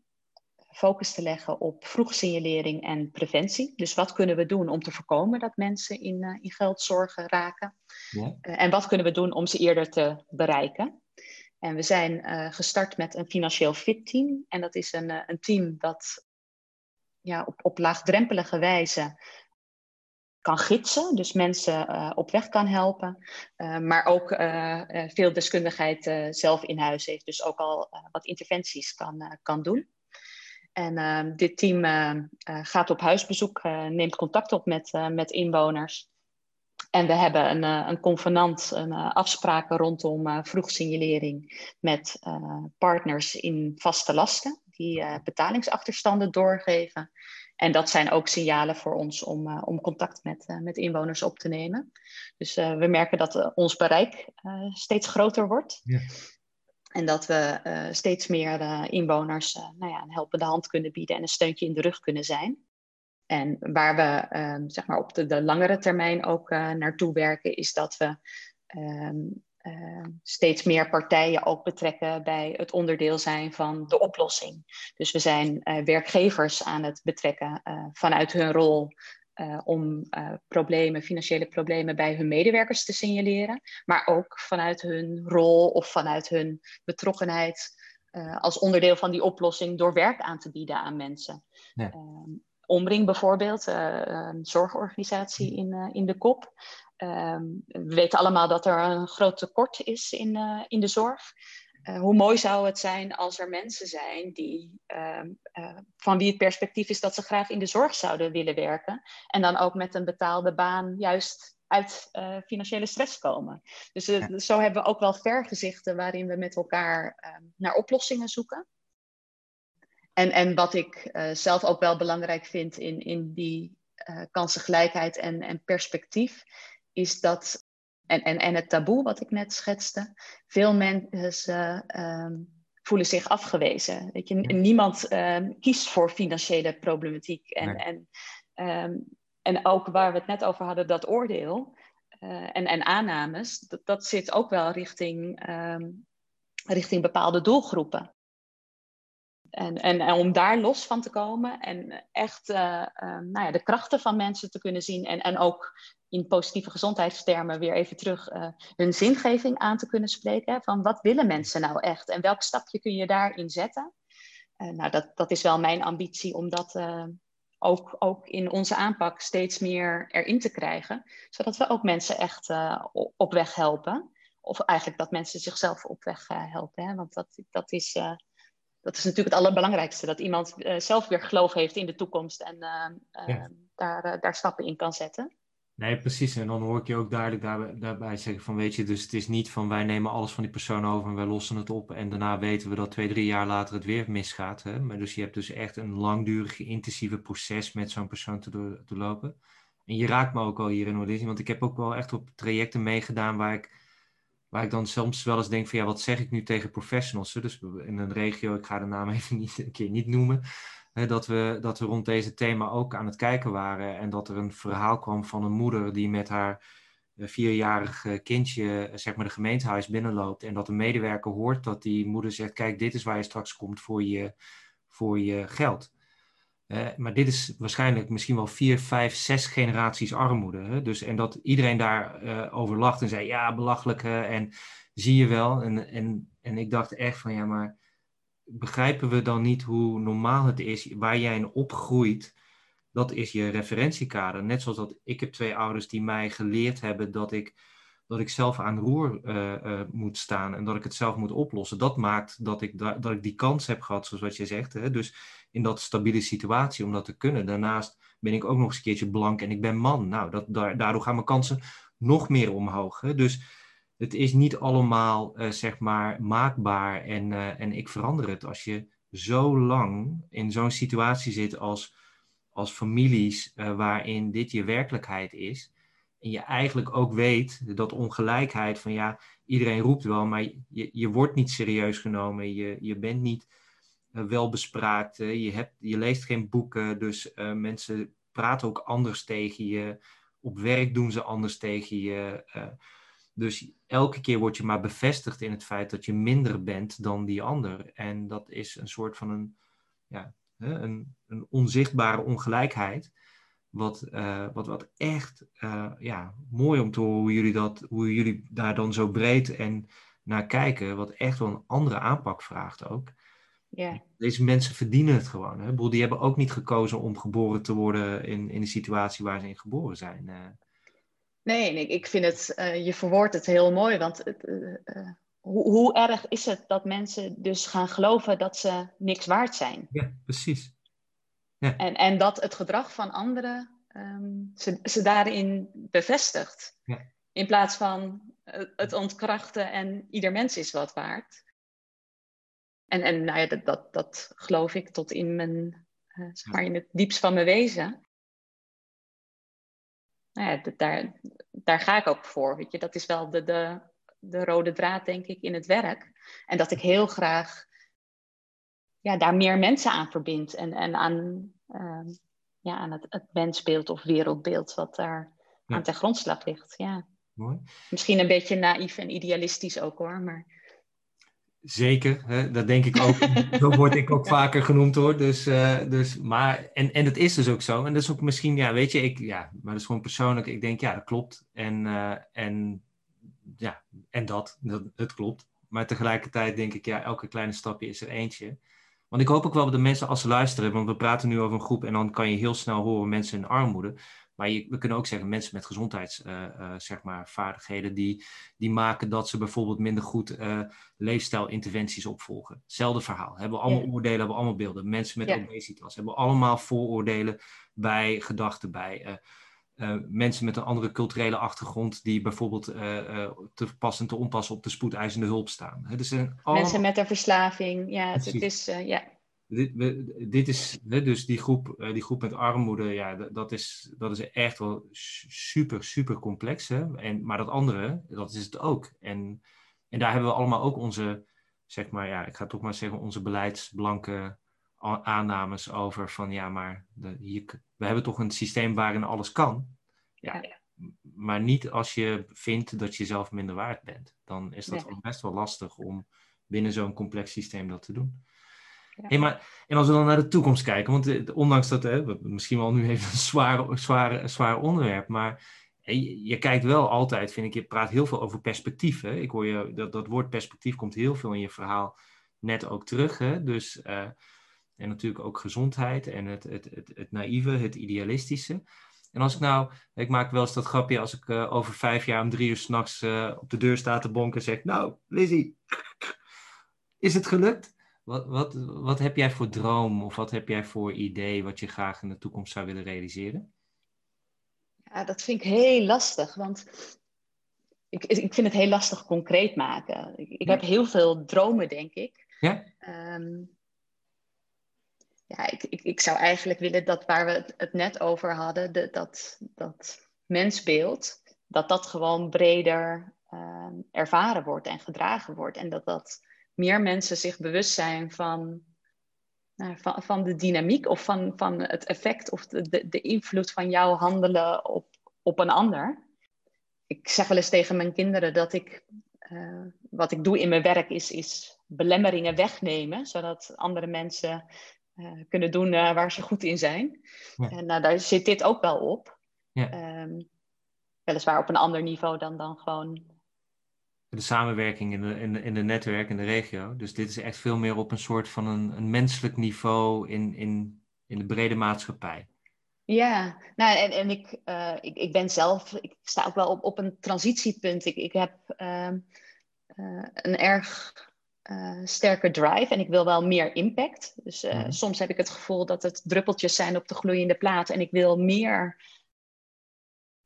focus te leggen op vroegsignalering en preventie. Dus wat kunnen we doen om te voorkomen dat mensen in, uh, in geldzorgen raken? Ja. Uh, en wat kunnen we doen om ze eerder te bereiken? En we zijn uh, gestart met een financieel fit team. En dat is een, een team dat ja, op, op laagdrempelige wijze kan gidsen, dus mensen uh, op weg kan helpen, uh, maar ook uh, veel deskundigheid zelf in huis heeft, dus ook al wat interventies kan, kan doen. En ehm, dit team gaat op huisbezoek, neemt contact op met, met inwoners. En we hebben een, een convenant, een afspraken rondom vroegsignalering met partners in vaste lasten, die betalingsachterstanden doorgeven. En dat zijn ook signalen voor ons om, om contact met, met inwoners op te nemen. Dus we merken dat ons bereik steeds groter wordt. En dat we steeds meer inwoners nou ja, een helpende hand kunnen bieden en een steuntje in de rug kunnen zijn. En waar we ehm, zeg maar op de, langere termijn ook naartoe werken, is dat we ehm, uh, steeds meer partijen ook betrekken bij het onderdeel zijn van de oplossing. Dus we zijn werkgevers aan het betrekken vanuit hun rol om problemen, financiële problemen bij hun medewerkers te signaleren, maar ook vanuit hun rol of vanuit hun betrokkenheid als onderdeel van die oplossing door werk aan te bieden aan mensen. Ja. Ehm, Omring bijvoorbeeld, een zorgorganisatie in, in de kop. Ehm, we weten allemaal dat er een groot tekort is in, in de zorg. Uh, hoe mooi zou het zijn als er mensen zijn die, uh, van wie het perspectief is dat ze graag in de zorg zouden willen werken. En dan ook met een betaalde baan juist uit financiële stress komen. Dus zo hebben we ook wel vergezichten waarin we met elkaar ehm, naar oplossingen zoeken. En, en wat ik zelf ook wel belangrijk vind in, in die kansengelijkheid en, en perspectief, is dat, en, en, en het taboe wat ik net schetste, veel mensen uh, voelen zich afgewezen. Weet je, niemand uh, kiest voor financiële problematiek. En, en, um, en ook waar we het net over hadden, dat oordeel uh, en, en aannames, dat, dat zit ook wel richting, richting bepaalde doelgroepen. En, en, om daar los van te komen en echt uh, uh, nou ja, de krachten van mensen te kunnen zien en, en ook in positieve gezondheidstermen weer even terug uh, hun zingeving aan te kunnen spreken. Van wat willen mensen nou echt en welk stapje kun je daarin zetten? nou, dat, dat is wel mijn ambitie om dat ook, ook in onze aanpak steeds meer erin te krijgen, zodat we ook mensen echt op weg helpen. Of eigenlijk dat mensen zichzelf op weg helpen. Hè? Want dat, dat is dat is natuurlijk het allerbelangrijkste. Dat iemand uh, zelf weer geloof heeft in de toekomst en uh, ja. daar, daar stappen in kan zetten. Nee, precies. En dan hoor ik je ook duidelijk daarbij, daarbij zeggen van, weet je, dus het is niet van wij nemen alles van die persoon over en wij lossen het op en daarna weten we dat twee, drie jaar later het weer misgaat. Hè? Maar dus je hebt dus echt een langdurig, intensieve proces met zo'n persoon te, door, te lopen. En je raakt me ook al hier in auditie, want ik heb ook wel echt op trajecten meegedaan waar ik Waar ik dan soms wel eens denk van ja, wat zeg ik nu tegen professionals? Dus in een regio, ik ga de naam even niet, een keer niet noemen. Hè, dat, we, dat we rond deze thema ook aan het kijken waren. En dat er een verhaal kwam van een moeder die met haar eh, vierjarig kindje zeg maar de gemeentehuis binnenloopt. En dat de medewerker hoort dat die moeder zegt, kijk, dit is waar je straks komt voor je, voor je geld. Maar dit is waarschijnlijk misschien wel vier, vijf, zes generaties armoede. Hè? Dus, en dat iedereen daar uh, over lacht en zei, ja, belachelijk. en zie je wel. En, en, en ik dacht echt van, ja, maar begrijpen we dan niet hoe normaal het is, waar jij in opgroeit, dat is je referentiekader. Net zoals dat ik heb twee ouders die mij geleerd hebben dat ik, dat ik zelf aan roer uh, moet staan en dat ik het zelf moet oplossen. Dat maakt dat ik, da dat ik die kans heb gehad, zoals wat je zegt. Hè? Dus in dat stabiele situatie om dat te kunnen. Daarnaast ben ik ook nog eens een keertje blank en ik ben man. Nou, dat, daardoor gaan mijn kansen nog meer omhoog. Hè? Dus het is niet allemaal, uh, zeg maar, maakbaar en, uh, en ik verander het. Als je zo lang in zo'n situatie zit als, als families uh, waarin dit je werkelijkheid is. En je eigenlijk ook weet dat ongelijkheid van ja, iedereen roept wel, maar je, je wordt niet serieus genomen. Je, je bent niet wel bespraakt. je, hebt, je leest geen boeken, dus mensen praten ook anders tegen je. Op werk doen ze anders tegen je. Dus elke keer word je maar bevestigd in het feit dat je minder bent dan die ander. En dat is een soort van een, ja, een, een onzichtbare ongelijkheid. Wat, wat, wat echt ja, mooi om te horen hoe jullie, dat, hoe jullie daar dan zo breed en naar kijken. Wat echt wel een andere aanpak vraagt ook. Yeah. Deze mensen verdienen het gewoon. Hè? Die hebben ook niet gekozen om geboren te worden in, in de situatie waar ze in geboren zijn. Uh, Nee, ik, ik vind het, uh, je verwoordt het heel mooi, want uh, hoe, hoe erg is het dat mensen dus gaan geloven dat ze niks waard zijn? Ja, precies. Ja. En, en dat het gedrag van anderen ehm, ze, ze daarin bevestigt. Ja. In plaats van het ontkrachten en ieder mens is wat waard. En, en nou ja, dat, dat, dat geloof ik tot in, mijn, uh, zeg maar in het diepst van mijn wezen. Nou ja, daar, daar ga ik ook voor. Weet je? Dat is wel de, de, de rode draad, denk ik, in het werk. En dat ik heel graag ja, daar meer mensen aan verbind. En, en aan, uh, ja, aan het, het mensbeeld of wereldbeeld wat daar aan ten grondslag ligt. Ja. Mooi. Misschien een beetje naïef en idealistisch ook hoor, maar... Zeker, hè? dat denk ik ook. Zo word ik ook vaker genoemd hoor. Dus, uh, dus, maar, en, en dat is dus ook zo. En dat is ook misschien, ja, weet je, ik, ja, maar dat is gewoon persoonlijk. Ik denk, ja, dat klopt. En, uh, en ja, en dat, dat, het klopt. Maar tegelijkertijd denk ik, ja, elke kleine stapje is er eentje. Want ik hoop ook wel dat de mensen als ze luisteren, want we praten nu over een groep en dan kan je heel snel horen mensen in armoede. Maar je, we kunnen ook zeggen mensen met gezondheidsvaardigheden, uh, zeg maar, vaardigheden die, die maken dat ze bijvoorbeeld minder goed uh, leefstijlinterventies opvolgen. Hetzelfde verhaal. Hebben allemaal yeah. oordelen, hebben allemaal beelden. Mensen met obesitas hebben allemaal vooroordelen bij gedachten, bij uh, mensen met een andere culturele achtergrond die bijvoorbeeld uh, te pas en te onpas op de spoedeisende hulp staan. dus allemaal... Mensen met een verslaving, ja, het, het is, ja. Dit, we, dit is, dus die groep, die groep met armoede, ja, dat is, dat is echt wel super, super complex. Hè? En, maar dat andere, dat is het ook. En, en daar hebben we allemaal ook onze, zeg maar, ja, ik ga toch maar zeggen, onze beleidsblanke aannames over van ja, maar de, hier, we hebben toch een systeem waarin alles kan. Ja, ja. Maar niet als je vindt dat je zelf minder waard bent. Dan is dat nee. best wel lastig om binnen zo'n complex systeem dat te doen. Hey, maar, en als we dan naar de toekomst kijken, want eh, ondanks dat, hè, misschien wel nu even een zwaar, zwaar, zwaar onderwerp, maar je, kijkt wel altijd, vind ik, je praat heel veel over perspectief. Hè? Ik hoor je, dat, dat woord perspectief komt heel veel in je verhaal net ook terug. Hè? Dus uh, en natuurlijk ook gezondheid en het, het, het, het naïeve, het idealistische. En als ik nou, ik maak wel eens dat grapje als ik uh, over vijf jaar om drie uur s'nachts uh, op de deur sta te bonken en zeg, nou, Lizzie, is het gelukt? Wat, wat, wat heb jij voor droom of wat heb jij voor idee wat je graag in de toekomst zou willen realiseren? Ja, dat vind ik heel lastig, want ik, ik vind het heel lastig concreet maken. Ik, ik heb heel veel dromen, denk ik. Ja? Um, ja, ik, ik, ik zou eigenlijk willen dat waar we het net over hadden, de, dat, dat mensbeeld, dat dat gewoon breder uh, ervaren wordt en gedragen wordt. En dat, dat meer mensen zich bewust zijn van, nou, van, van de dynamiek of van, van het effect of de, de, de invloed van jouw handelen op, op een ander. Ik zeg wel eens tegen mijn kinderen dat ik, uh, wat ik doe in mijn werk is, is belemmeringen wegnemen, zodat andere mensen uh, kunnen doen uh, waar ze goed in zijn. Ja. En uh, daar zit dit ook wel op. Ja. Um, weliswaar op een ander niveau dan, dan gewoon. De samenwerking in de, in, de, in de netwerk in de regio. Dus dit is echt veel meer op een soort van een, een menselijk niveau in, in, in de brede maatschappij. Ja, nou, en, en ik, ik, ik ben zelf, ik sta ook wel op, op een transitiepunt. Ik, ik heb ehm, een erg uh, sterke drive en ik wil wel meer impact. Dus mm. soms heb ik het gevoel dat het druppeltjes zijn op de gloeiende plaat en ik wil meer,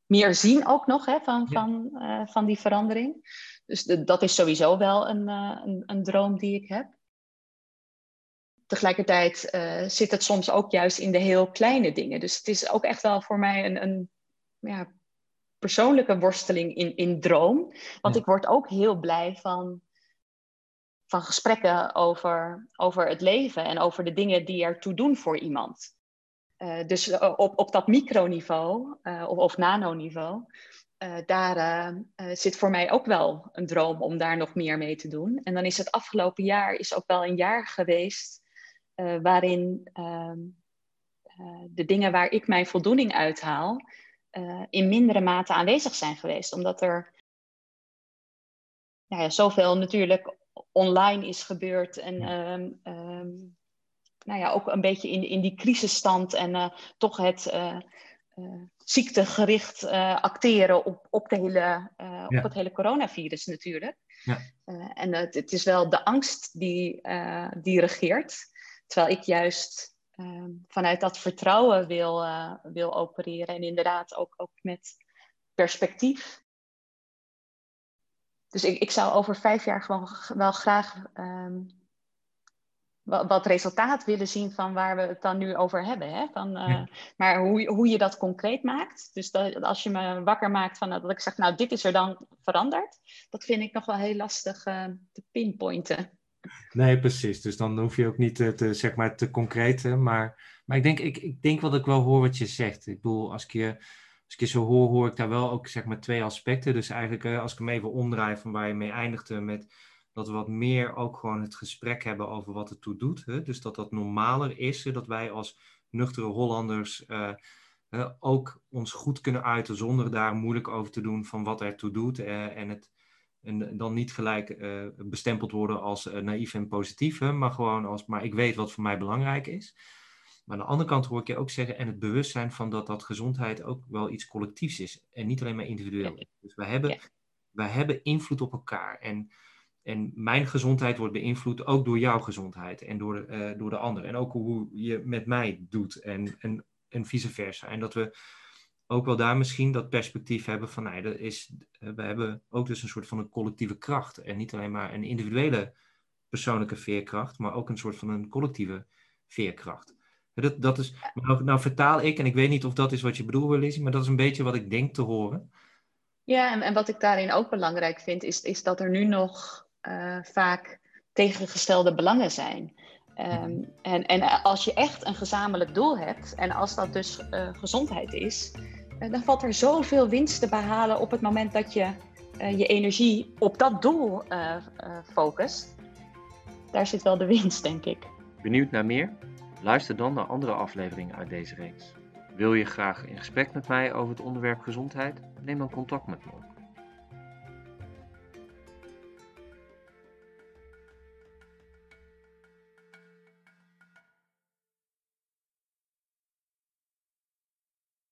meer zien ook nog hè, van, ja. van, van die verandering. Dus de, dat is sowieso wel een, een, een, droom die ik heb. Tegelijkertijd zit het soms ook juist in de heel kleine dingen. Dus het is ook echt wel voor mij een, een ja, persoonlijke worsteling in, in droom. Want ja. ik word ook heel blij van van gesprekken over, over het leven en over de dingen die ertoe doen voor iemand. Uh, dus op, op dat microniveau uh, of, of nanoniveau, daar zit voor mij ook wel een droom om daar nog meer mee te doen. En dan is het afgelopen jaar is ook wel een jaar geweest waarin ehm, de dingen waar ik mijn voldoening uithaal in mindere mate aanwezig zijn geweest. Omdat er nou ja, zoveel natuurlijk online is gebeurd. En um, um, nou ja, ook een beetje in, in die crisisstand en toch het, uh, ziektegericht acteren op, op, de hele, op het hele coronavirus natuurlijk. Ja. en het, het, is wel de angst die, die regeert. Terwijl ik juist ehm, vanuit dat vertrouwen wil, wil opereren en inderdaad ook, ook met perspectief. Dus ik, ik zou over vijf jaar gewoon wel graag um, wat resultaat willen zien van waar we het dan nu over hebben. Hè? Van, uh, Maar hoe, hoe je dat concreet maakt. Dus dat, als je me wakker maakt van dat ik zeg, nou dit is er dan veranderd. Dat vind ik nog wel heel lastig uh, te pinpointen. Nee, precies. Dus dan hoef je ook niet te, te zeg maar, te concreet. Maar, maar ik, denk, ik, ik denk wel dat ik wel hoor wat je zegt. Ik bedoel, als ik je als ik je zo hoor, hoor ik daar wel ook zeg maar twee aspecten. Dus eigenlijk eh, als ik hem even omdraai van waar je mee eindigde met dat we wat meer ook gewoon het gesprek hebben over wat het toe doet. Hè? Dus dat dat normaler is, dat wij als nuchtere Hollanders uh, ook ons goed kunnen uiten zonder daar moeilijk over te doen van wat er toe doet. Uh, en, het, en dan niet gelijk bestempeld worden als naïef en positief, hè? maar gewoon als, maar ik weet wat voor mij belangrijk is. Maar aan de andere kant hoor ik je ook zeggen, en het bewustzijn van dat dat gezondheid ook wel iets collectiefs is. En niet alleen maar individueel. Dus we hebben, wij hebben invloed op elkaar. En, en mijn gezondheid wordt beïnvloed ook door jouw gezondheid en door, uh, door de ander. En ook hoe je met mij doet en, en, en vice versa. En dat we ook wel daar misschien dat perspectief hebben van, nou, dat is, eh, we hebben ook dus een soort van een collectieve kracht. En niet alleen maar een individuele persoonlijke veerkracht, maar ook een soort van een collectieve veerkracht. Dat, dat is, nou, nou, vertaal ik, en ik weet niet of dat is wat je bedoelt, Lizzie, maar dat is een beetje wat ik denk te horen. Ja, en, en wat ik daarin ook belangrijk vind, is, is dat er nu nog uh, vaak tegengestelde belangen zijn. Um, en, en als je echt een gezamenlijk doel hebt, en als dat dus uh, gezondheid is, uh, dan valt er zoveel winst te behalen op het moment dat je je energie op dat doel focust. Daar zit wel de winst, denk ik. Benieuwd naar meer? Luister dan naar andere afleveringen uit deze reeks. Wil je graag in gesprek met mij over het onderwerp gezondheid? Neem dan contact met me op.